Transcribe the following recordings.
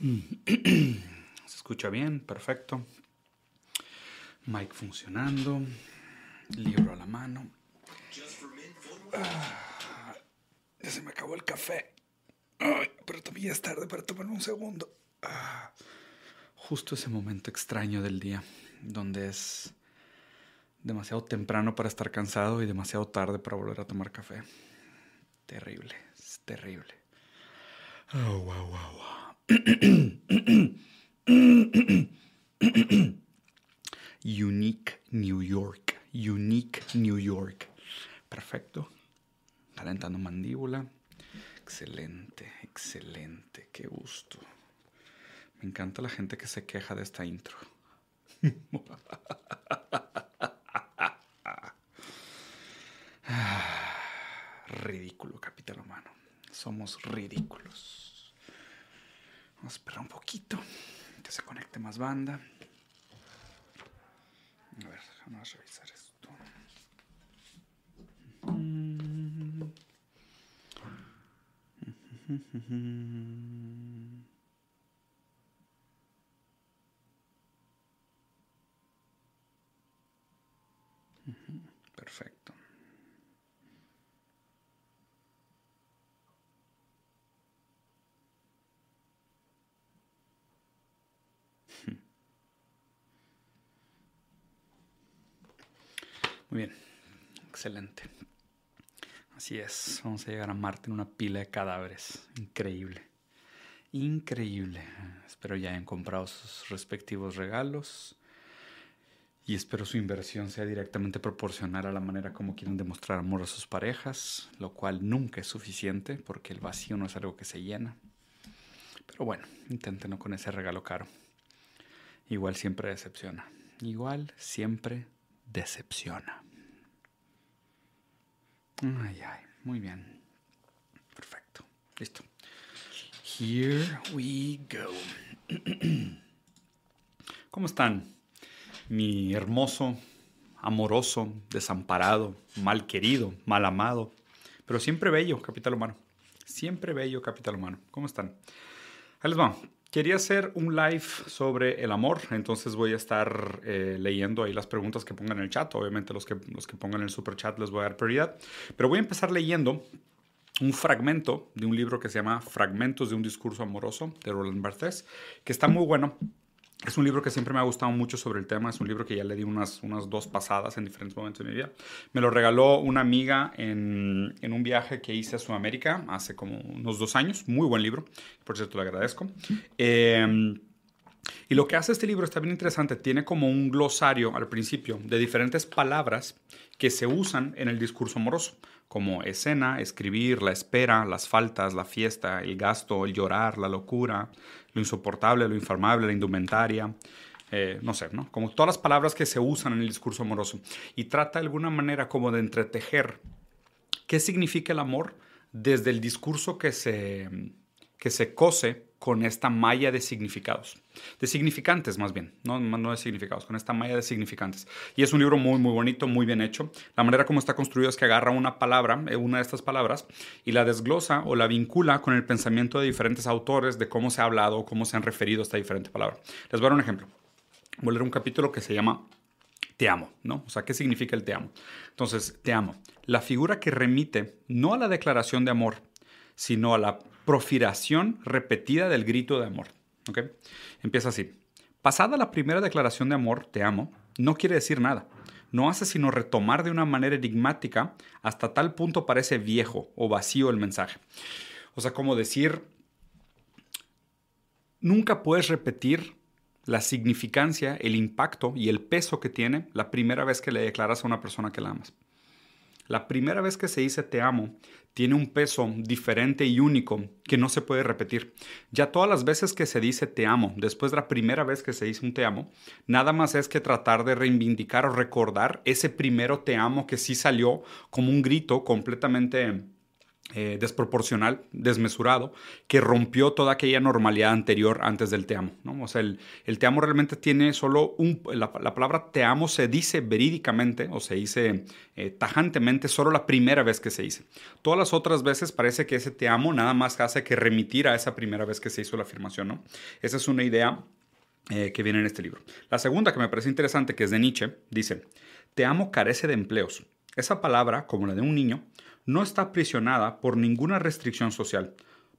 Se escucha bien, perfecto. Mic funcionando. Libro a la mano. Ah, ya se me acabó el café. pero todavía es tarde para tomar un segundo. Ah, justo ese momento extraño del día, donde es demasiado temprano para estar cansado y demasiado tarde para volver a tomar café. Terrible, es terrible. Oh, wow, wow, wow. Unique New York. Unique New York. Perfecto. Calentando mandíbula. Excelente, excelente. Qué gusto. Me encanta la gente que se queja de esta intro. Ridículo, capital humano. Somos ridículos. Vamos a esperar un poquito. Que se conecte más banda. A ver, vamos a revisar esto. Perfecto. Muy bien, excelente. Así es, vamos a llegar a Marte en una pila de cadáveres. Increíble. Increíble. Espero ya hayan comprado sus respectivos regalos y espero su inversión sea directamente proporcional a la manera como quieren demostrar amor a sus parejas, lo cual nunca es suficiente porque el vacío no es algo que se llena. Pero bueno, inténtenlo con ese regalo caro. Igual siempre decepciona. Igual siempre decepciona. Ay, ay, muy bien. Perfecto. Listo. Here we go. ¿Cómo están? Mi hermoso, amoroso, desamparado, mal querido, mal amado, pero siempre bello, capital humano. Siempre bello, capital humano. ¿Cómo están? Ahí les va. Quería hacer un live sobre el amor, entonces voy a estar eh, leyendo ahí las preguntas que pongan en el chat. Obviamente los que, los que pongan en el super chat les voy a dar prioridad. Pero voy a empezar leyendo un fragmento de un libro que se llama Fragmentos de un discurso amoroso de Roland Barthes, que está muy bueno. Es un libro que siempre me ha gustado mucho sobre el tema. Es un libro que ya le di unas, unas dos pasadas en diferentes momentos de mi vida. Me lo regaló una amiga en, en, un viaje que hice a Sudamérica hace como unos dos años. Muy buen libro. Por cierto, le agradezco. Eh, y lo que hace este libro está bien interesante. Tiene como un glosario al principio de diferentes palabras que se usan en el discurso amoroso, como escena, escribir, la espera, las faltas, la fiesta, el gasto, el llorar, la locura, lo insoportable, lo infamable, la indumentaria. Eh, no sé, ¿no? Como todas las palabras que se usan en el discurso amoroso. Y trata de alguna manera como de entretejer qué significa el amor desde el discurso que se, que se cose con esta malla de significados, de significantes más bien, no, no de significados, con esta malla de significantes. Y es un libro muy, muy bonito, muy bien hecho. La manera como está construido es que agarra una palabra, eh, una de estas palabras, y la desglosa o la vincula con el pensamiento de diferentes autores de cómo se ha hablado, cómo se han referido a esta diferente palabra. Les voy a dar un ejemplo. Voy a leer un capítulo que se llama te amo, ¿no? O sea, ¿qué significa el te amo? Entonces, te amo. La figura que remite no a la declaración de amor, sino a la profiración repetida del grito de amor. ¿ok? Empieza así. Pasada la primera declaración de amor, te amo, no quiere decir nada. No hace sino retomar de una manera enigmática hasta tal punto parece viejo o vacío el mensaje. O sea, como decir, nunca puedes repetir la significancia, el impacto y el peso que tiene la primera vez que le declaras a una persona que la amas. La primera vez que se dice te amo tiene un peso diferente y único que no se puede repetir. Ya todas las veces que se dice te amo, después de la primera vez que se dice un te amo, nada más es que tratar de reivindicar o recordar ese primero te amo que sí salió como un grito completamente eh, desproporcional, desmesurado, que rompió toda aquella normalidad anterior antes del te amo. ¿no? O sea, el, te amo realmente tiene solo un... La, palabra te amo se dice verídicamente o se dice eh, tajantemente solo la primera vez que se dice. Todas las otras veces parece que ese te amo nada más hace que remitir a esa primera vez que se hizo la afirmación. ¿no? Esa es una idea eh, que viene en este libro. La segunda que me parece interesante, que es de Nietzsche, dice, te amo carece de empleos. Esa palabra, como la de un niño, no está aprisionada por ninguna restricción social.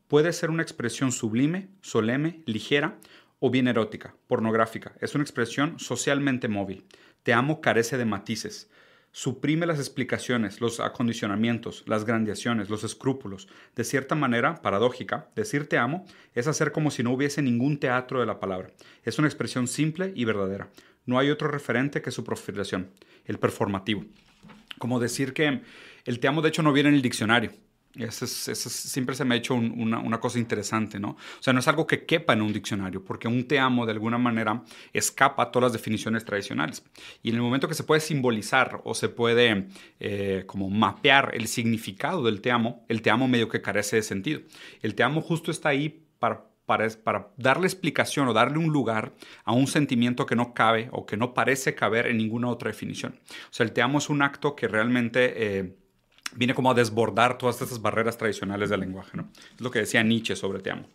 Puede ser una expresión sublime, solemne, ligera o bien erótica, pornográfica. Es una expresión socialmente móvil. Te amo carece de matices. Suprime las explicaciones, los acondicionamientos, las grandiaciones, los escrúpulos. De cierta manera, paradójica, decir te amo es hacer como si no hubiese ningún teatro de la palabra. Es una expresión simple y verdadera. No hay otro referente que su profiliación, el performativo. Como decir que el te amo, de hecho, no viene en el diccionario. Eso, siempre se me ha hecho una, cosa interesante, ¿no? O sea, no es algo que quepa en un diccionario, porque un te amo de alguna manera escapa a todas las definiciones tradicionales. Y en el momento que se puede simbolizar o se puede eh, como mapear el significado del te amo, el te amo medio que carece de sentido. El te amo justo está ahí para, darle explicación o darle un lugar a un sentimiento que no cabe o que no parece caber en ninguna otra definición. O sea, el te amo es un acto que realmente... Eh, viene como a desbordar todas estas barreras tradicionales del lenguaje. ¿no? Es lo que decía Nietzsche sobre te amo.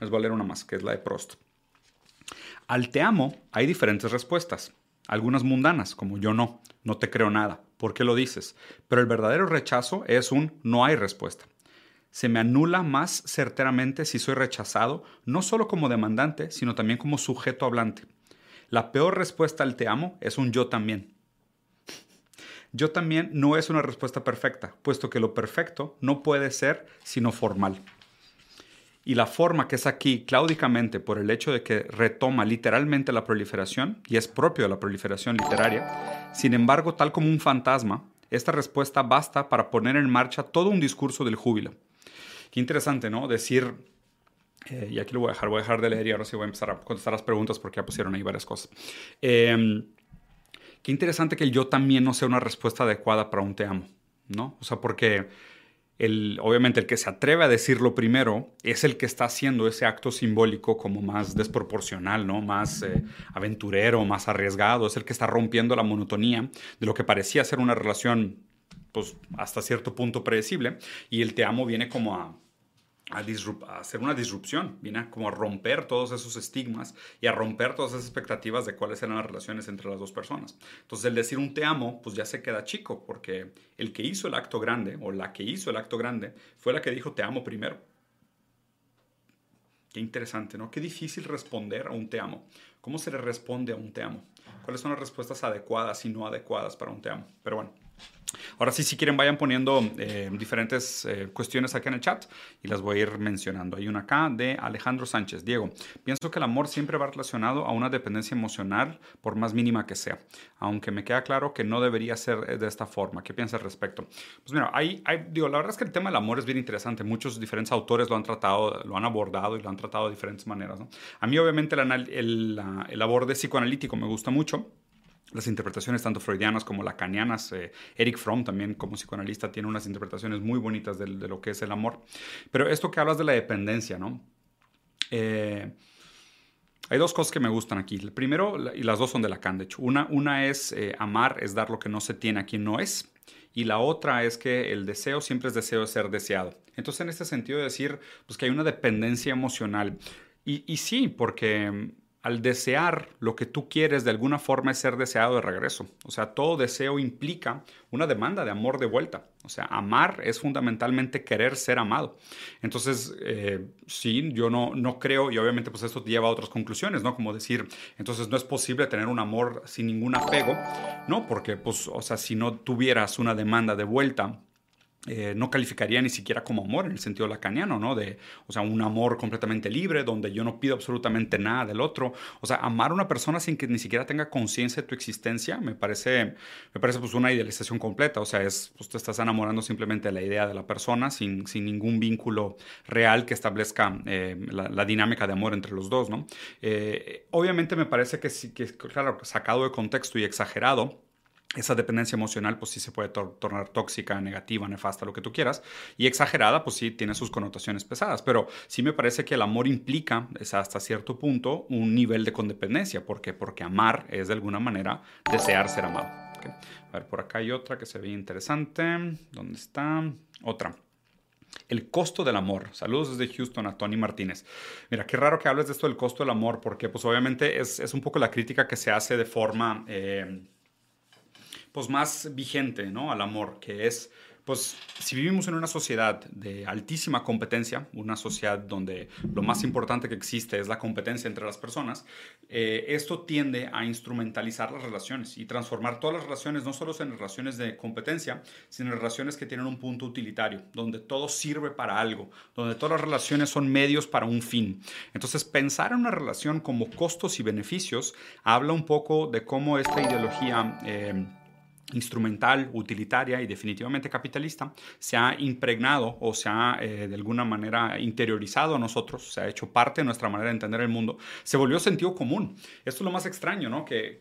Les voy a leer una más, que es la de Prost. Al te amo hay diferentes respuestas. Algunas mundanas, como yo no, no te creo nada, ¿por qué lo dices? Pero el verdadero rechazo es un no hay respuesta. Se me anula más certeramente si soy rechazado, no solo como demandante, sino también como sujeto hablante. La peor respuesta al te amo es un yo también. Yo también no es una respuesta perfecta, puesto que lo perfecto no puede ser sino formal. Y la forma que es aquí cláudicamente por el hecho de que retoma literalmente la proliferación, y es propio de la proliferación literaria, sin embargo, tal como un fantasma, esta respuesta basta para poner en marcha todo un discurso del júbilo. Qué interesante, ¿no? Decir, eh, y aquí lo voy a dejar, voy a dejar de leer y ahora sí voy a empezar a contestar las preguntas porque ya pusieron ahí varias cosas. Eh, Qué interesante que el yo también no sea una respuesta adecuada para un te amo, ¿no? O sea, porque el, obviamente el que se atreve a decirlo primero es el que está haciendo ese acto simbólico como más desproporcional, ¿no? Más eh, aventurero, más arriesgado, es el que está rompiendo la monotonía de lo que parecía ser una relación, pues, hasta cierto punto predecible, y el te amo viene como a a, hacer una disrupción, viene como a romper todos esos estigmas y a romper todas esas expectativas de cuáles eran las relaciones entre las dos personas. Entonces el decir un te amo, pues ya se queda chico, porque el que hizo el acto grande o la que hizo el acto grande fue la que dijo te amo primero. Qué interesante, ¿no? Qué difícil responder a un te amo. ¿Cómo se le responde a un te amo? ¿Cuáles son las respuestas adecuadas y no adecuadas para un te amo? Pero bueno, Ahora sí, si quieren, vayan poniendo eh, diferentes eh, cuestiones acá en el chat y las voy a ir mencionando. Hay una acá de Alejandro Sánchez. Diego, pienso que el amor siempre va relacionado a una dependencia emocional, por más mínima que sea, aunque me queda claro que no debería ser eh, de esta forma. ¿Qué piensas al respecto? Pues mira, hay, digo, la verdad es que el tema del amor es bien interesante. Muchos diferentes autores lo han tratado, lo han abordado y lo han tratado de diferentes maneras. A mí, obviamente, el, el, el aborde psicoanalítico me gusta mucho las interpretaciones tanto freudianas como lacanianas. Eh, Eric Fromm también como psicoanalista tiene unas interpretaciones muy bonitas de, lo que es el amor. Pero esto que hablas de la dependencia, ¿no? Eh, hay dos cosas que me gustan aquí. El primero, y las dos son de Lacan, de hecho. Una, una es eh, amar, es dar lo que no se tiene a quien no es. Y la otra es que el deseo siempre es deseo de ser deseado. Entonces, en este sentido, decir pues, que hay una dependencia emocional. Y, y sí, porque al desear lo que tú quieres, de alguna forma es ser deseado de regreso. O sea, todo deseo implica una demanda de amor de vuelta. O sea, amar es fundamentalmente querer ser amado. Entonces, eh, sí, yo no, no creo, y obviamente pues esto lleva a otras conclusiones, ¿no? Como decir, entonces no es posible tener un amor sin ningún apego, ¿no? Porque, pues, o sea, si no tuvieras una demanda de vuelta, eh, no calificaría ni siquiera como amor en el sentido lacaniano, ¿no? De, o sea, un amor completamente libre, donde yo no pido absolutamente nada del otro. O sea, amar a una persona sin que ni siquiera tenga conciencia de tu existencia, me parece, me parece pues una idealización completa. O sea, es, pues te estás enamorando simplemente de la idea de la persona, sin, sin ningún vínculo real que establezca eh, la, dinámica de amor entre los dos, ¿no? Eh, obviamente me parece que sí, que claro, sacado de contexto y exagerado, esa dependencia emocional pues sí se puede tornar tóxica, negativa, nefasta, lo que tú quieras. Y exagerada pues sí tiene sus connotaciones pesadas. Pero sí me parece que el amor implica hasta cierto punto un nivel de condependencia. ¿Por qué? Porque amar es de alguna manera desear ser amado. A ver, por acá hay otra que se ve interesante. ¿Dónde está? Otra. El costo del amor. Saludos desde Houston a Tony Martínez. Mira, qué raro que hables de esto del costo del amor, porque pues obviamente es, es un poco la crítica que se hace de forma... Eh, pues más vigente, ¿no? Al amor, que es, pues, si vivimos en una sociedad de altísima competencia, una sociedad donde lo más importante que existe es la competencia entre las personas, eh, esto tiende a instrumentalizar las relaciones y transformar todas las relaciones, no solo en relaciones de competencia, sino en relaciones que tienen un punto utilitario, donde todo sirve para algo, donde todas las relaciones son medios para un fin. Entonces, pensar en una relación como costos y beneficios habla un poco de cómo esta ideología... Eh, instrumental, utilitaria y definitivamente capitalista, se ha impregnado o se ha eh, de alguna manera interiorizado a nosotros, se ha hecho parte de nuestra manera de entender el mundo, se volvió sentido común. Esto es lo más extraño, ¿no? Que,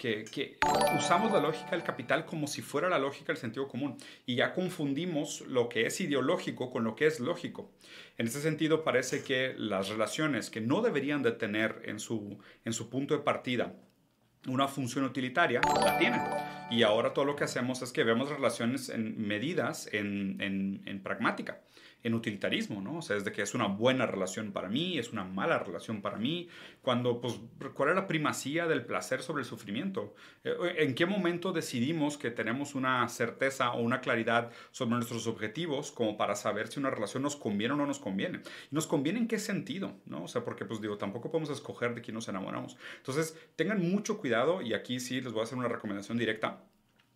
usamos la lógica del capital como si fuera la lógica del sentido común y ya confundimos lo que es ideológico con lo que es lógico. En ese sentido, parece que las relaciones que no deberían de tener en su punto de partida una función utilitaria, la tienen. Y ahora todo lo que hacemos es que vemos relaciones en medidas en, en, en pragmática en utilitarismo, ¿no? O sea, es de que es una buena relación para mí, es una mala relación para mí, cuando, pues, ¿cuál es la primacía del placer sobre el sufrimiento? Eh, ¿En qué momento decidimos que tenemos una certeza o una claridad sobre nuestros objetivos como para saber si una relación nos conviene o no nos conviene? ¿Nos conviene en qué sentido? ¿No? O sea, porque, pues, digo, tampoco podemos escoger de quién nos enamoramos. Entonces, tengan mucho cuidado y aquí sí les voy a hacer una recomendación directa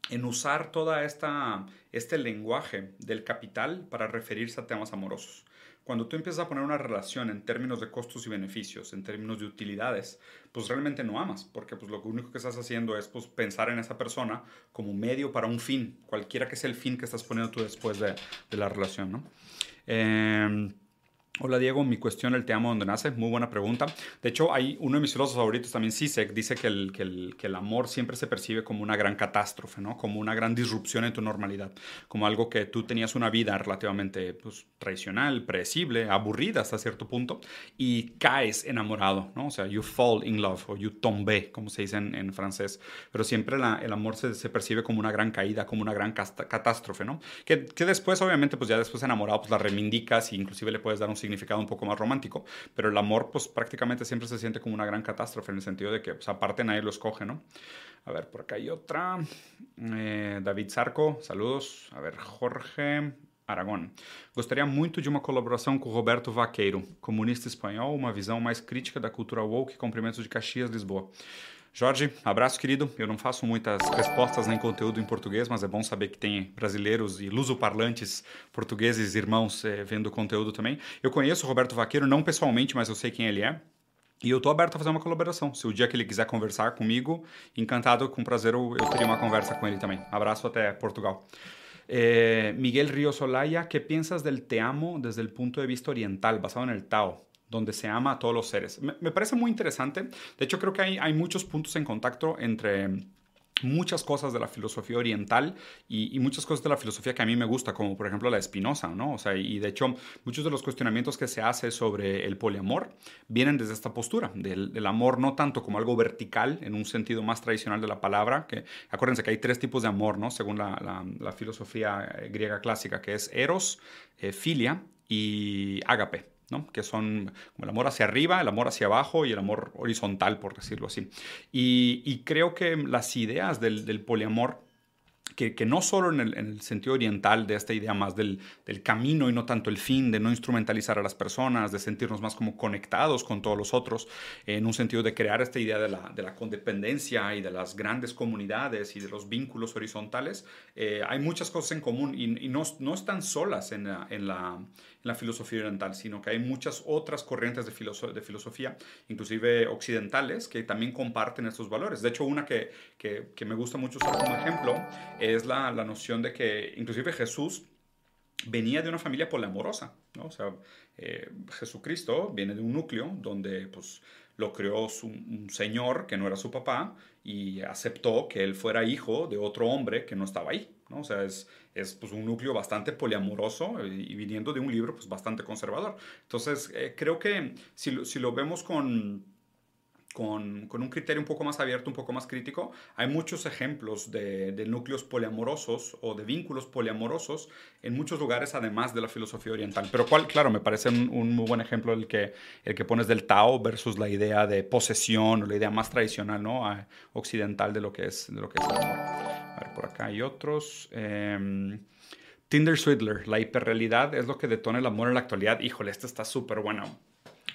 en usar toda esta este lenguaje del capital para referirse a temas amorosos. Cuando tú empiezas a poner una relación en términos de costos y beneficios, en términos de utilidades, pues realmente no amas, porque pues lo único que estás haciendo es pues, pensar en esa persona como medio para un fin, cualquiera que sea el fin que estás poniendo tú después de, de la relación, ¿no? Eh, Hola Diego, mi cuestión, el te amo donde nace, muy buena pregunta. De hecho, hay uno de mis filósofos favoritos también, Sisek, dice que el, que, el, que el, amor siempre se percibe como una gran catástrofe, ¿no? Como una gran disrupción en tu normalidad, como algo que tú tenías una vida relativamente pues, tradicional, predecible, aburrida hasta cierto punto, y caes enamorado, ¿no? O sea, you fall in love o you tombe, como se dice en, francés, pero siempre la, el amor se, se, percibe como una gran caída, como una gran catástrofe, ¿no? Que, que, después, obviamente, pues ya después enamorado, pues la reivindicas y inclusive le puedes dar un significado un poco más romántico, pero el amor pues prácticamente siempre se siente como una gran catástrofe en el sentido de que pues, aparte nadie lo escoge, ¿no? A ver, por acá hay otra. Eh, David Zarco, saludos. A ver, Jorge Aragón. Gostaria muito de uma colaboração com Roberto Vaqueiro, comunista espanhol, uma visão mais crítica da cultura woke, cumprimentos de Caxias, Lisboa. Jorge, abraço, querido. Eu não faço muitas respostas nem conteúdo em português, mas é bom saber que tem brasileiros e lusoparlantes portugueses, irmãos, é, vendo conteúdo também. Eu conheço o Roberto Vaqueiro, não pessoalmente, mas eu sei quem ele é. E eu estou aberto a fazer uma colaboração. Se o dia que ele quiser conversar comigo, encantado, com prazer, eu, eu teria uma conversa com ele também. Abraço até Portugal. Eh, Miguel Ríos Olaya, ¿qué piensas del te amo desde el punto de vista oriental, basado el Tao? Donde se ama a todos los seres. Me, parece muy interesante. De hecho, creo que hay, hay muchos puntos en contacto entre muchas cosas de la filosofía oriental y, muchas cosas de la filosofía que a mí me gusta, como por ejemplo la espinosa, ¿no? O sea, y de hecho muchos de los cuestionamientos que se hace sobre el poliamor vienen desde esta postura, del, amor no tanto como algo vertical en un sentido más tradicional de la palabra, que acuérdense que hay tres tipos de amor, ¿no? Según la, la, filosofía eh, griega clásica, que es eros, eh, filia y ágape que son el amor hacia arriba, el amor hacia abajo y el amor horizontal, por decirlo así. Y, creo que las ideas del poliamor que, no solo en el, sentido oriental de esta idea más del, camino y no tanto el fin, de no instrumentalizar a las personas, de sentirnos más como conectados con todos los otros, en un sentido de crear esta idea de la, de la condependencia y de las grandes comunidades y de los vínculos horizontales, eh, hay muchas cosas en común y, no, no, están solas en la, en la, la filosofía oriental, sino que hay muchas otras corrientes de, de, filosofía, inclusive occidentales, que también comparten estos valores. De hecho, una que, que, que me gusta mucho usar como ejemplo es la, la noción de que inclusive Jesús venía de una familia poliamorosa, ¿no? O sea, eh, Jesucristo viene de un núcleo donde, pues, lo creó un señor que no era su papá y aceptó que él fuera hijo de otro hombre que no estaba ahí, ¿no? O sea, es, es pues, un núcleo bastante poliamoroso y, viniendo de un libro pues, bastante conservador. Entonces, eh, creo que si, si lo vemos con con, un criterio un poco más abierto, un poco más crítico, hay muchos ejemplos de, núcleos poliamorosos o de vínculos poliamorosos en muchos lugares, además de la filosofía oriental. Pero cual, claro, me parece un, muy buen ejemplo el que, el que pones del Tao versus la idea de posesión o la idea más tradicional, ¿no? occidental de lo que es, de lo que es. A ver, por acá hay otros. Em, Tinder Swindler, la hiperrealidad es lo que detona el amor en la actualidad. Híjole, este está súper bueno.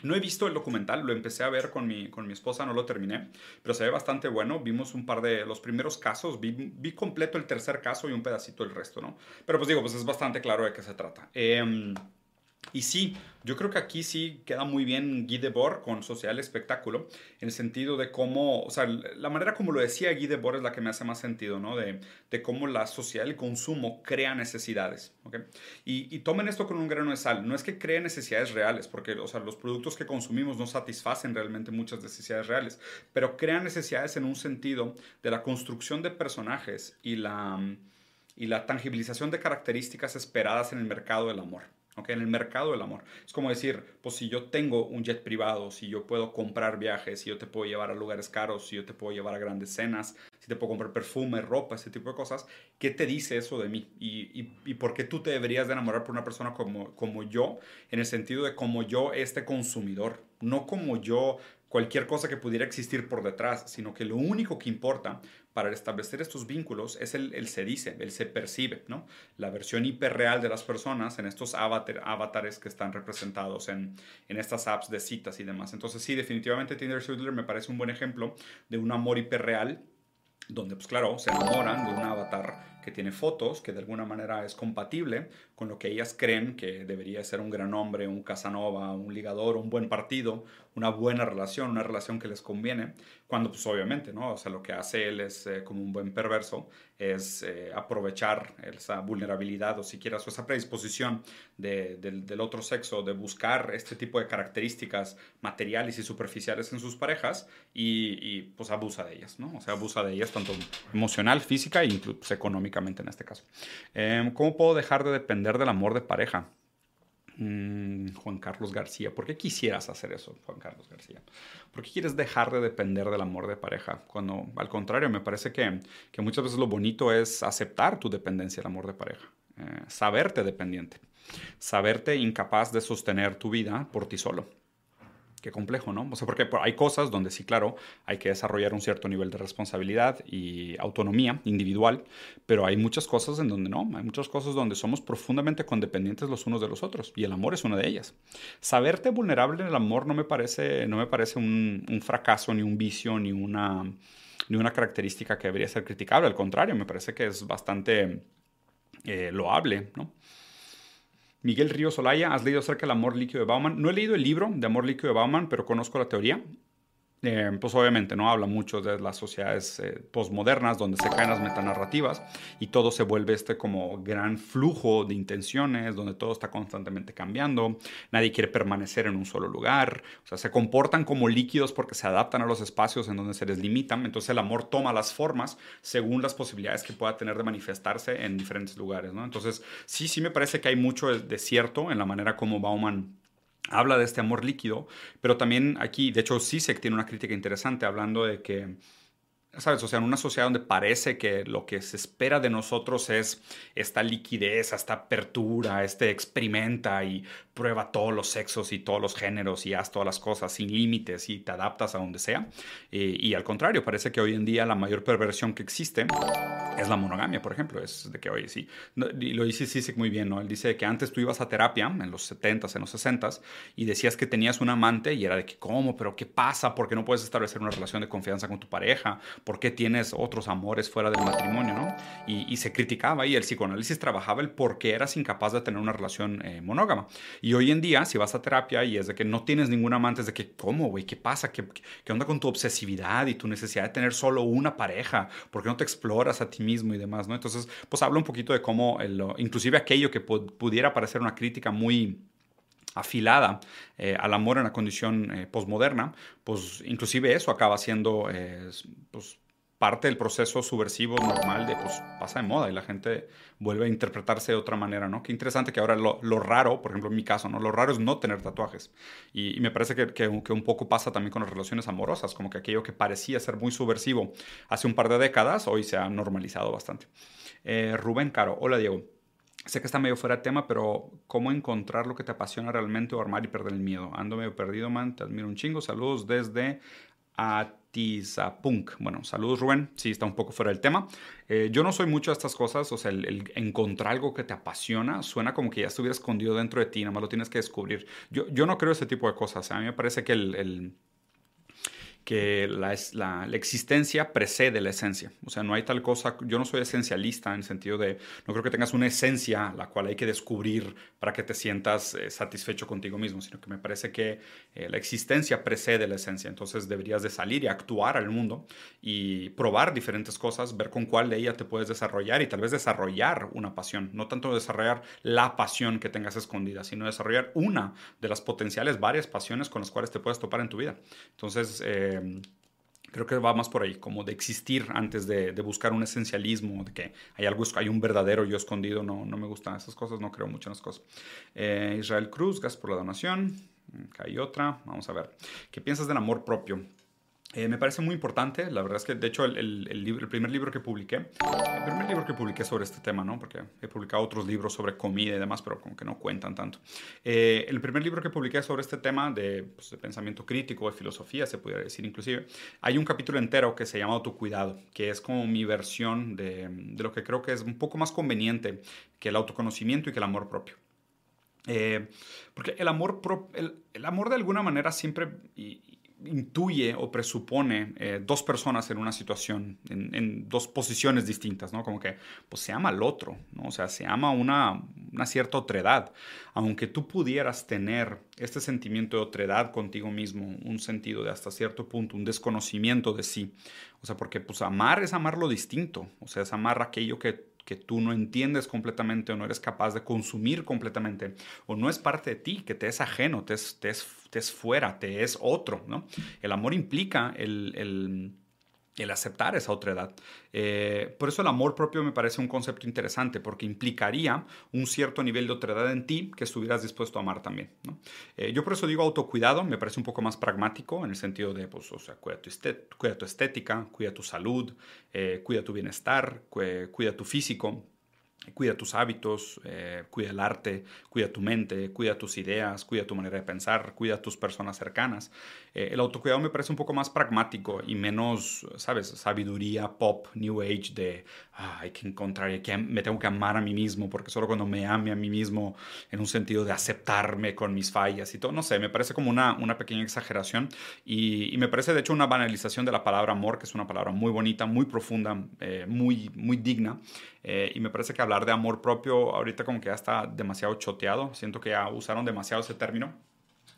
No he visto el documental, lo empecé a ver con mi, con mi esposa, no lo terminé, pero se ve bastante bueno. Vimos un par de los primeros casos, vi, vi completo el tercer caso y un pedacito del resto, ¿no? Pero pues digo, pues es bastante claro de qué se trata. Eh, y sí, yo creo que aquí sí queda muy bien Guy Debord con Social Espectáculo, en el sentido de cómo, o sea, la manera como lo decía Guy Debord es la que me hace más sentido, ¿no? De, cómo la sociedad, el consumo crea necesidades, ¿ok? Y, y, tomen esto con un grano de sal, no es que cree necesidades reales, porque, o sea, los productos que consumimos no satisfacen realmente muchas necesidades reales, pero crean necesidades en un sentido de la construcción de personajes y la, y la tangibilización de características esperadas en el mercado del amor. Okay, en el mercado del amor. Es como decir, pues si yo tengo un jet privado, si yo puedo comprar viajes, si yo te puedo llevar a lugares caros, si yo te puedo llevar a grandes cenas, si te puedo comprar perfume, ropa, ese tipo de cosas, ¿qué te dice eso de mí? ¿Y, y, y por qué tú te deberías de enamorar por una persona como, como yo? En el sentido de como yo, este consumidor, no como yo cualquier cosa que pudiera existir por detrás, sino que lo único que importa para establecer estos vínculos es el, se dice, el se percibe, ¿no? La versión hiperreal de las personas en estos avatar, avatares que están representados en, en, estas apps de citas y demás. Entonces sí, definitivamente Tinder Swindler me parece un buen ejemplo de un amor hiperreal donde pues claro, se enamoran de un avatar que tiene fotos, que de alguna manera es compatible con lo que ellas creen que debería ser un gran hombre, un Casanova, un ligador, un buen partido, una buena relación, una relación que les conviene, cuando pues obviamente, ¿no? O sea, lo que hace él es eh, como un buen perverso, es eh, aprovechar esa vulnerabilidad o siquiera esa predisposición del otro sexo de buscar este tipo de características materiales y superficiales en sus parejas y, pues abusa de ellas, ¿no? O sea, abusa de ellas tanto emocional, física e incluso económica en este caso. Em, ¿Cómo puedo dejar de depender del amor de pareja? Mm, Juan Carlos García, ¿por qué quisieras hacer eso, Juan Carlos García? ¿Por qué quieres dejar de depender del amor de pareja? Cuando al contrario, me parece que, que muchas veces lo bonito es aceptar tu dependencia del amor de pareja, eh, saberte dependiente, saberte incapaz de sostener tu vida por ti solo qué complejo, ¿no? O sea, porque hay cosas donde sí, claro, hay que desarrollar un cierto nivel de responsabilidad y autonomía individual, pero hay muchas cosas en donde no, hay muchas cosas donde somos profundamente condependientes los unos de los otros y el amor es una de ellas. Saberte vulnerable en el amor no me parece, no me parece un, fracaso, ni un vicio, ni una, ni una característica que debería ser criticable, al contrario, me parece que es bastante eh, loable, ¿no? Miguel Ríos Olaya, ¿has leído acerca del amor líquido de Bauman? No he leído el libro de amor líquido de Bauman, pero conozco la teoría. Eh, pues obviamente no habla mucho de las sociedades eh, postmodernas donde se caen las metanarrativas y todo se vuelve este como gran flujo de intenciones donde todo está constantemente cambiando, nadie quiere permanecer en un solo lugar, o sea, se comportan como líquidos porque se adaptan a los espacios en donde se les limitan, entonces el amor toma las formas según las posibilidades que pueda tener de manifestarse en diferentes lugares. Entonces sí, sí me parece que hay mucho de cierto en la manera como Bauman habla de este amor líquido, pero también aquí, de hecho, Sisek tiene una crítica interesante hablando de que ¿sabes? O sea, en una sociedad donde parece que lo que se espera de nosotros es esta liquidez, esta apertura, este experimenta y prueba todos los sexos y todos los géneros y haz todas las cosas sin límites y te adaptas a donde sea. Y, al contrario, parece que hoy en día la mayor perversión que existe es la monogamia, por ejemplo. Es de que hoy sí. Y lo dice Sisek muy bien, ¿no? Él dice que antes tú ibas a terapia en los 70s, en los 60s, y decías que tenías un amante y era de que, ¿cómo? ¿Pero qué pasa? ¿Por qué no puedes establecer una relación de confianza con tu pareja? ¿Por qué tienes otros amores fuera del matrimonio? ¿no? Y, se criticaba y el psicoanálisis trabajaba el por qué eras incapaz de tener una relación eh, monógama. Y hoy en día, si vas a terapia y es de que no tienes ningún amante, es de que, ¿cómo, güey? ¿Qué pasa? ¿Qué, ¿Qué onda con tu obsesividad y tu necesidad de tener solo una pareja? ¿Por qué no te exploras a ti mismo y demás? ¿no? Entonces, pues habla un poquito de cómo, inclusive aquello que pudiera parecer una crítica muy afilada eh, al amor en la condición eh, posmoderna, pues inclusive eso acaba siendo eh, pues, parte del proceso subversivo normal de pues pasa de moda y la gente vuelve a interpretarse de otra manera, ¿no? Qué interesante que ahora lo, raro, por ejemplo en mi caso, ¿no? Lo raro es no tener tatuajes y, me parece que, que, un poco pasa también con las relaciones amorosas, como que aquello que parecía ser muy subversivo hace un par de décadas, hoy se ha normalizado bastante. Rubén Caro, hola Diego. Sé que está medio fuera de tema, pero ¿cómo encontrar lo que te apasiona realmente o armar y perder el miedo? Ando medio perdido, man. Te admiro un chingo. Saludos desde Atizapunk. Bueno, saludos Rubén. Sí, está un poco fuera del tema. Eh, yo no soy mucho de estas cosas. O sea, el, encontrar algo que te apasiona suena como que ya estuviera escondido dentro de ti. Nada más lo tienes que descubrir. Yo, yo no creo ese tipo de cosas. A mí me parece que el que la, la, la, existencia precede la esencia. O sea, no hay tal cosa, yo no soy esencialista en el sentido de, no creo que tengas una esencia la cual hay que descubrir para que te sientas eh, satisfecho contigo mismo, sino que me parece que eh, la existencia precede la esencia. Entonces deberías de salir y actuar al mundo y probar diferentes cosas, ver con cuál de ellas te puedes desarrollar y tal vez desarrollar una pasión. No tanto desarrollar la pasión que tengas escondida, sino desarrollar una de las potenciales varias pasiones con las cuales te puedes topar en tu vida. Entonces, eh, Em, creo que va más por ahí, como de existir antes de, buscar un esencialismo, de que hay algo, hay un verdadero yo escondido, no, no me gustan esas cosas, no creo mucho en esas cosas. Eh, Israel Cruz, gracias por la donación. Acá hay otra, vamos a ver. ¿Qué piensas del amor propio? Eh, me parece muy importante, la verdad es que de hecho el, el, libro, el, primer libro que publiqué, el primer libro que publiqué sobre este tema, ¿no? porque he publicado otros libros sobre comida y demás, pero como que no cuentan tanto. Eh, el primer libro que publiqué sobre este tema de, pues, de, pensamiento crítico, de filosofía, se pudiera decir inclusive, hay un capítulo entero que se llama Autocuidado, que es como mi versión de, de lo que creo que es un poco más conveniente que el autoconocimiento y que el amor propio. Eh, porque el amor, el, el, amor de alguna manera siempre, intuye o presupone eh, dos personas en una situación, en, dos posiciones distintas, ¿no? Como que, pues se ama al otro, ¿no? O sea, se ama una, una cierta otredad. Aunque tú pudieras tener este sentimiento de otredad contigo mismo, un sentido de hasta cierto punto, un desconocimiento de sí. O sea, porque pues amar es amar lo distinto, o sea, es amar aquello que que tú no entiendes completamente o no eres capaz de consumir completamente o no es parte de ti, que te es ajeno, te es, te es, fuera, te es otro, ¿no? El amor implica el, aceptar esa otra edad. Eh, por eso el amor propio me parece un concepto interesante, porque implicaría un cierto nivel de otra edad en ti que estuvieras dispuesto a amar también. Eh, yo por eso digo autocuidado, me parece un poco más pragmático en el sentido de, pues, o sea, cuida tu, cuida tu estética, cuida tu salud, eh, cuida tu bienestar, cuida tu físico. Cuida tus hábitos, eh, cuida el arte, cuida tu mente, cuida tus ideas, cuida tu manera de pensar, cuida tus personas cercanas. Eh, el autocuidado me parece un poco más pragmático y menos, ¿sabes? Sabiduría pop, new age de ah, hay que encontrar, que, me tengo que amar a mí mismo, porque solo cuando me ame a mí mismo en un sentido de aceptarme con mis fallas y todo, no sé, me parece como una, una pequeña exageración y, me parece de hecho una banalización de la palabra amor, que es una palabra muy bonita, muy profunda, eh, muy, muy digna. y me parece que hablar de amor propio ahorita como que ya está demasiado choteado. Siento que ya usaron demasiado ese término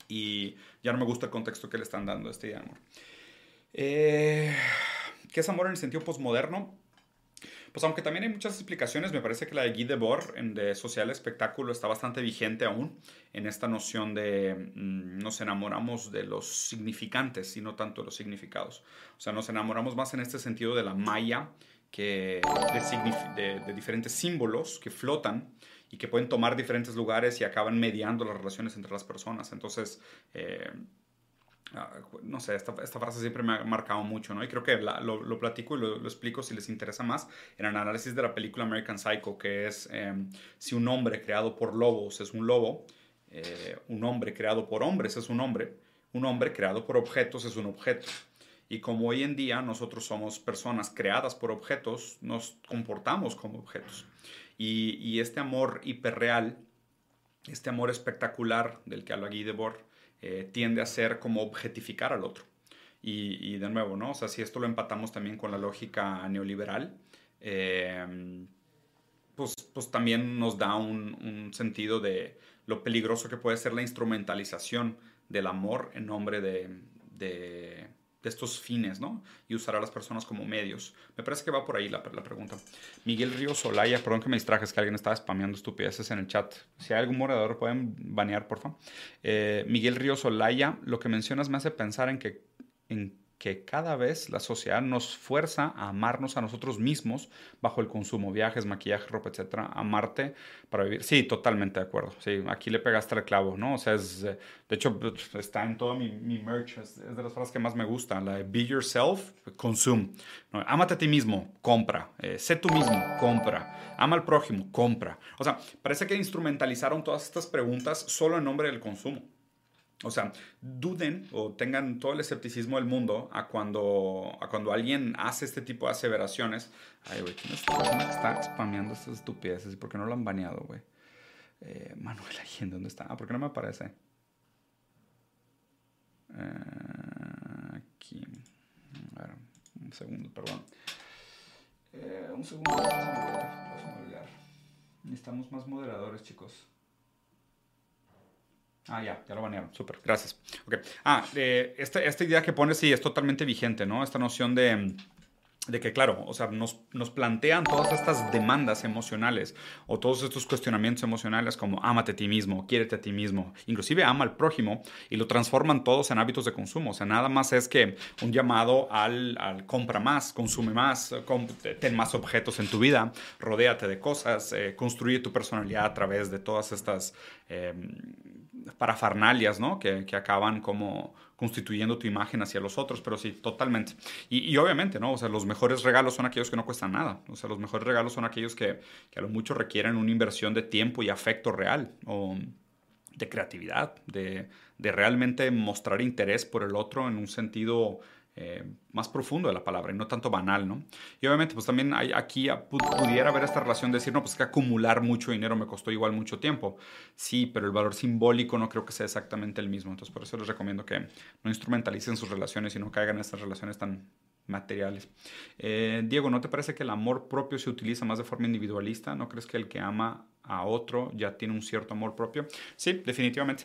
y ya no me gusta el contexto que le están dando a este día de amor. Eh, ¿Qué es amor en el sentido posmoderno? Pues aunque también hay muchas explicaciones, me parece que la de Guy Debord de Social Espectáculo está bastante vigente aún en esta noción de mm, nos enamoramos de los significantes y no tanto de los significados. O sea, nos enamoramos más en este sentido de la malla que, de, diferentes símbolos que flotan y que pueden tomar diferentes lugares y acaban mediando las relaciones entre las personas. Entonces, eh, no sé, esta, esta, frase siempre me ha marcado mucho, ¿no? Y creo que lo, lo, platico y lo, lo, explico si les interesa más en el análisis de la película American Psycho, que es em, si un hombre creado por lobos es un lobo, eh, un hombre creado por hombres es un hombre, un hombre creado por objetos es un objeto. Y como hoy en día nosotros somos personas creadas por objetos, nos comportamos como objetos. Y, este amor hiperreal, este amor espectacular del que habla Guy Debord, eh, tiende a ser como objetificar al otro. Y, de nuevo, ¿no? O sea, si esto lo empatamos también con la lógica neoliberal, eh, pues, pues también nos da un, sentido de lo peligroso que puede ser la instrumentalización del amor en nombre de, estos fines, ¿no? Y usar a las personas como medios. Me parece que va por ahí la, la pregunta. Miguel Ríos Olaya, perdón que me distrajes, que alguien estaba spameando estupideces en el chat. Si hay algún morador, pueden banear, por favor. Eh, Miguel Ríos Olaya, lo que mencionas me hace pensar en que, en que cada vez la sociedad nos fuerza a amarnos a nosotros mismos bajo el consumo, viajes, maquillaje, ropa, etcétera, amarte para vivir. Sí, totalmente de acuerdo. Sí, aquí le pegaste el clavo, ¿no? O sea, es, de hecho, está en todo mi, mi merch, es, de las frases que más me gustan, la de be yourself, consume. ¿no? Ámate a ti mismo, compra. Eh, sé tú mismo, compra. Ama al prójimo, compra. O sea, parece que instrumentalizaron todas estas preguntas solo en nombre del consumo. O sea, duden o tengan todo el escepticismo del mundo a cuando, a cuando alguien hace este tipo de aseveraciones. Ay, güey, ¿quién está spameando estas estupideces? ¿Y por qué no lo han baneado, güey? Eh, Manuel ¿en ¿dónde está? Ah, ¿por qué no me aparece? Eh, aquí. A ver, un segundo, perdón. Eh, un segundo, Necesitamos más moderadores, chicos. Ah, ya, ya lo banearon. Súper, gracias. Okay. Ah, eh, esta, esta idea que pones sí es totalmente vigente, ¿no? Esta noción de de que, claro, o sea, nos, nos, plantean todas estas demandas emocionales o todos estos cuestionamientos emocionales como ámate a ti mismo, quiérete a ti mismo, inclusive ama al prójimo y lo transforman todos en hábitos de consumo. O sea, nada más es que un llamado al, al compra más, consume más, ten más objetos en tu vida, rodéate de cosas, eh, construye tu personalidad a través de todas estas eh, parafarnalias, ¿no? Que, que acaban como constituyendo tu imagen hacia los otros, pero sí, totalmente. Y, obviamente, ¿no? O sea, los mejores regalos son aquellos que no cuestan nada. O sea, los mejores regalos son aquellos que, que a lo mucho requieren una inversión de tiempo y afecto real, o de creatividad, de, de realmente mostrar interés por el otro en un sentido eh, más profundo de la palabra y no tanto banal, ¿no? Y obviamente, pues también aquí pudiera haber esta relación de decir, no, pues que acumular mucho dinero me costó igual mucho tiempo. Sí, pero el valor simbólico no creo que sea exactamente el mismo. Entonces, por eso les recomiendo que no instrumentalicen sus relaciones y no caigan en estas relaciones tan materiales. Eh, Diego, ¿no te parece que el amor propio se utiliza más de forma individualista? ¿No crees que el que ama a otro ya tiene un cierto amor propio? Sí, definitivamente.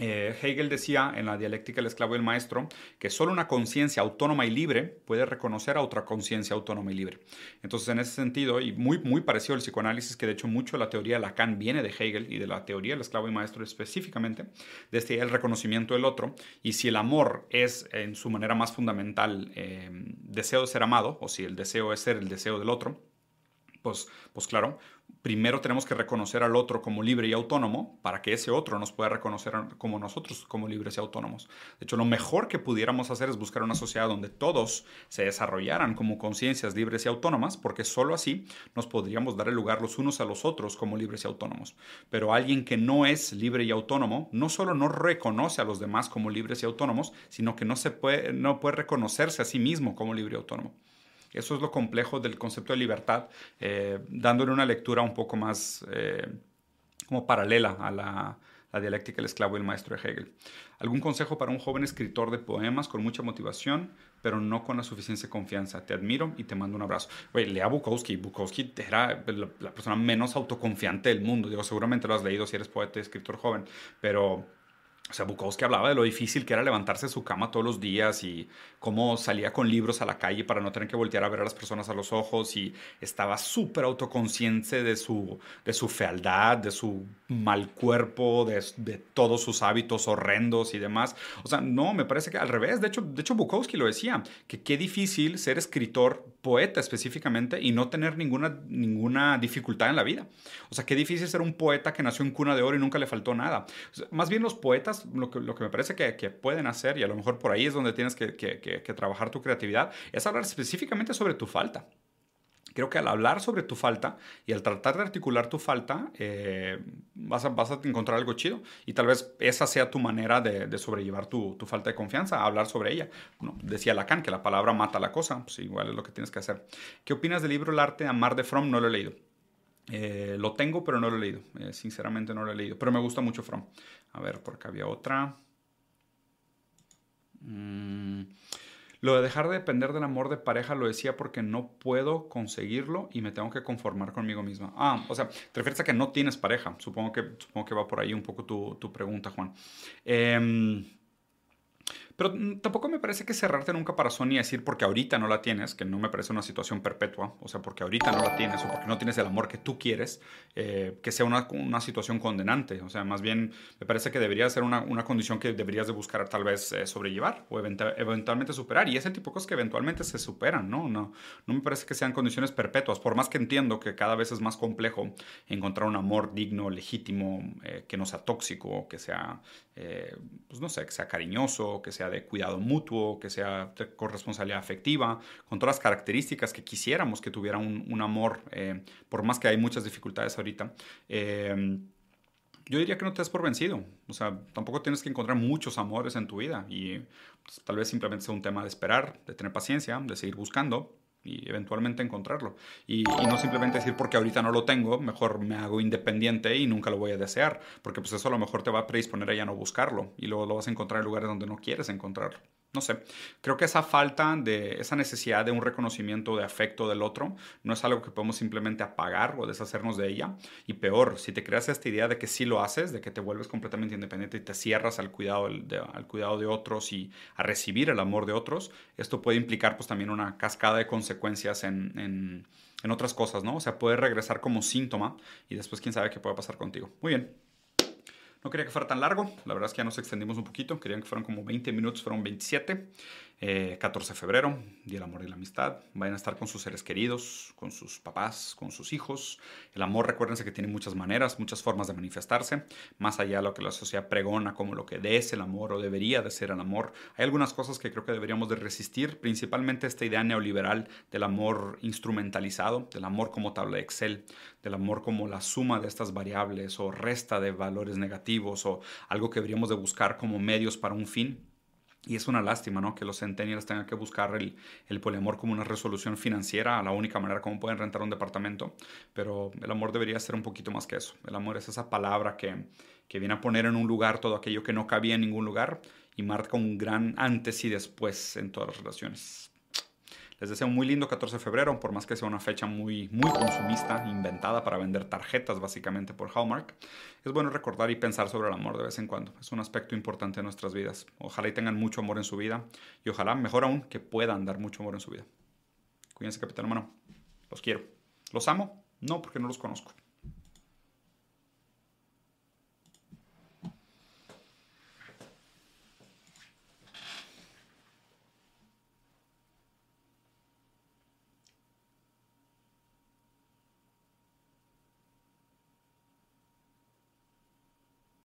Eh, Hegel decía en la dialéctica del esclavo y el maestro que solo una conciencia autónoma y libre puede reconocer a otra conciencia autónoma y libre. Entonces, en ese sentido, y muy, muy parecido al psicoanálisis, que de hecho mucho de la teoría de Lacan viene de Hegel y de la teoría del esclavo y maestro específicamente, desde el reconocimiento del otro, y si el amor es en su manera más fundamental eh, deseo de ser amado, o si el deseo es ser el deseo del otro, pues, pues claro, primero tenemos que reconocer al otro como libre y autónomo para que ese otro nos pueda reconocer como nosotros como libres y autónomos. De hecho, lo mejor que pudiéramos hacer es buscar una sociedad donde todos se desarrollaran como conciencias libres y autónomas, porque solo así nos podríamos dar el lugar los unos a los otros como libres y autónomos. Pero alguien que no es libre y autónomo no solo no reconoce a los demás como libres y autónomos, sino que no, se puede, no puede reconocerse a sí mismo como libre y autónomo. Eso es lo complejo del concepto de libertad, eh, dándole una lectura un poco más eh, como paralela a la, dialéctica del esclavo y el maestro de Hegel. ¿Algún consejo para un joven escritor de poemas con mucha motivación, pero no con la suficiente confianza? Te admiro y te mando un abrazo. Oye, lea Bukowski. Bukowski era la, la, persona menos autoconfiante del mundo. Digo, seguramente lo has leído si eres poeta y escritor joven, pero o sea, Bukowski hablaba de lo difícil que era levantarse de su cama todos los días y cómo salía con libros a la calle para no tener que voltear a ver a las personas a los ojos y estaba súper autoconsciente de su, de su fealdad, de su mal cuerpo, de, de, todos sus hábitos horrendos y demás. O sea, no, me parece que al revés. De hecho, de hecho, Bukowski lo decía, que qué difícil ser escritor, poeta específicamente, y no tener ninguna, ninguna dificultad en la vida. O sea, qué difícil ser un poeta que nació en cuna de oro y nunca le faltó nada. más bien los poetas lo que, me parece que, pueden hacer, y a lo mejor por ahí es donde tienes que, que, trabajar tu creatividad, es hablar específicamente sobre tu falta. Creo que al hablar sobre tu falta y al tratar de articular tu falta, eh, vas, a, vas, encontrar algo chido. Y tal vez esa sea tu manera de, de sobrellevar tu, tu, falta de confianza, hablar sobre ella. Bueno, decía Lacan que la palabra mata la cosa, pues igual es lo que tienes que hacer. ¿Qué opinas del libro El arte de amar de Fromm? No lo he leído. Eh, lo tengo, pero no lo he leído. Eh, sinceramente no lo he leído. Pero me gusta mucho From. A ver, por acá había otra. Mm, Lo de dejar de depender del amor de pareja lo decía porque no puedo conseguirlo y me tengo que conformar conmigo misma. Ah, o sea, te refieres a que no tienes pareja. Supongo que, supongo que va por ahí un poco tu, tu pregunta, Juan. Eh, pero tampoco me parece que cerrarte en un caparazón y decir porque ahorita no la tienes, que no me parece una situación perpetua, o sea, porque ahorita no la tienes o porque no tienes el amor que tú quieres, eh, que sea una, una, situación condenante. O sea, más bien me parece que debería ser una, una condición que deberías de buscar tal vez eh, sobrellevar o eventualmente superar. Y ese tipo de cosas que eventualmente se superan, ¿no? ¿no? No me parece que sean condiciones perpetuas, por más que entiendo que cada vez es más complejo encontrar un amor digno, legítimo, eh, que no sea tóxico, que sea, pues no sé, que sea cariñoso, que sea de cuidado mutuo, que sea de corresponsabilidad afectiva, con todas las características que quisiéramos que tuviera un, amor, eh, por más que hay muchas dificultades ahorita. Eh, yo diría que no te des por vencido. O sea, tampoco tienes que encontrar muchos amores en tu vida y pues, tal vez simplemente sea un tema de esperar, de tener paciencia, de seguir buscando y eventualmente encontrarlo. Y, no simplemente decir porque ahorita no lo tengo, mejor me hago independiente y nunca lo voy a desear, porque pues eso a lo mejor te va a predisponer a ya no buscarlo y luego lo vas a encontrar en lugares donde no quieres encontrarlo no sé, creo que esa falta de, esa necesidad de un reconocimiento de afecto del otro no es algo que podemos simplemente apagar o deshacernos de ella. Y peor, si te creas esta idea de que sí lo haces, de que te vuelves completamente independiente y te cierras al cuidado de, al cuidado de otros y a recibir el amor de otros, esto puede implicar pues también una cascada de consecuencias en, en, en otras cosas, ¿no? O sea, puede regresar como síntoma y después quién sabe qué puede pasar contigo. Muy bien. No quería que fuera tan largo, la verdad es que ya nos extendimos un poquito, querían que fueran como 20 minutos, fueron 27. 14 eh, de febrero, Día del Amor y la Amistad. Vayan a estar con sus seres queridos, con sus papás, con sus hijos. El amor, recuérdense que tiene muchas maneras, muchas formas de manifestarse, más allá de lo que la sociedad pregona como lo que es el amor o debería de ser el amor. Hay algunas cosas que creo que deberíamos de resistir, principalmente esta idea neoliberal del amor instrumentalizado, del amor como tabla de Excel, del amor como la suma de estas variables o resta de valores negativos o algo que deberíamos de buscar como medios para un fin y es una lástima, ¿no? Que los centennials tengan que buscar el, el, poliamor como una resolución financiera, la única manera como pueden rentar un departamento. Pero el amor debería ser un poquito más que eso. El amor es esa palabra que, que viene a poner en un lugar todo aquello que no cabía en ningún lugar y marca un gran antes y después en todas las relaciones. Les deseo un muy lindo 14 de febrero, por más que sea una fecha muy, muy consumista, inventada para vender tarjetas básicamente por Hallmark. Es bueno recordar y pensar sobre el amor de vez en cuando. Es un aspecto importante de nuestras vidas. Ojalá y tengan mucho amor en su vida y ojalá, mejor aún, que puedan dar mucho amor en su vida. Cuídense, capitán hermano. Los quiero. ¿Los amo? No, porque no los conozco.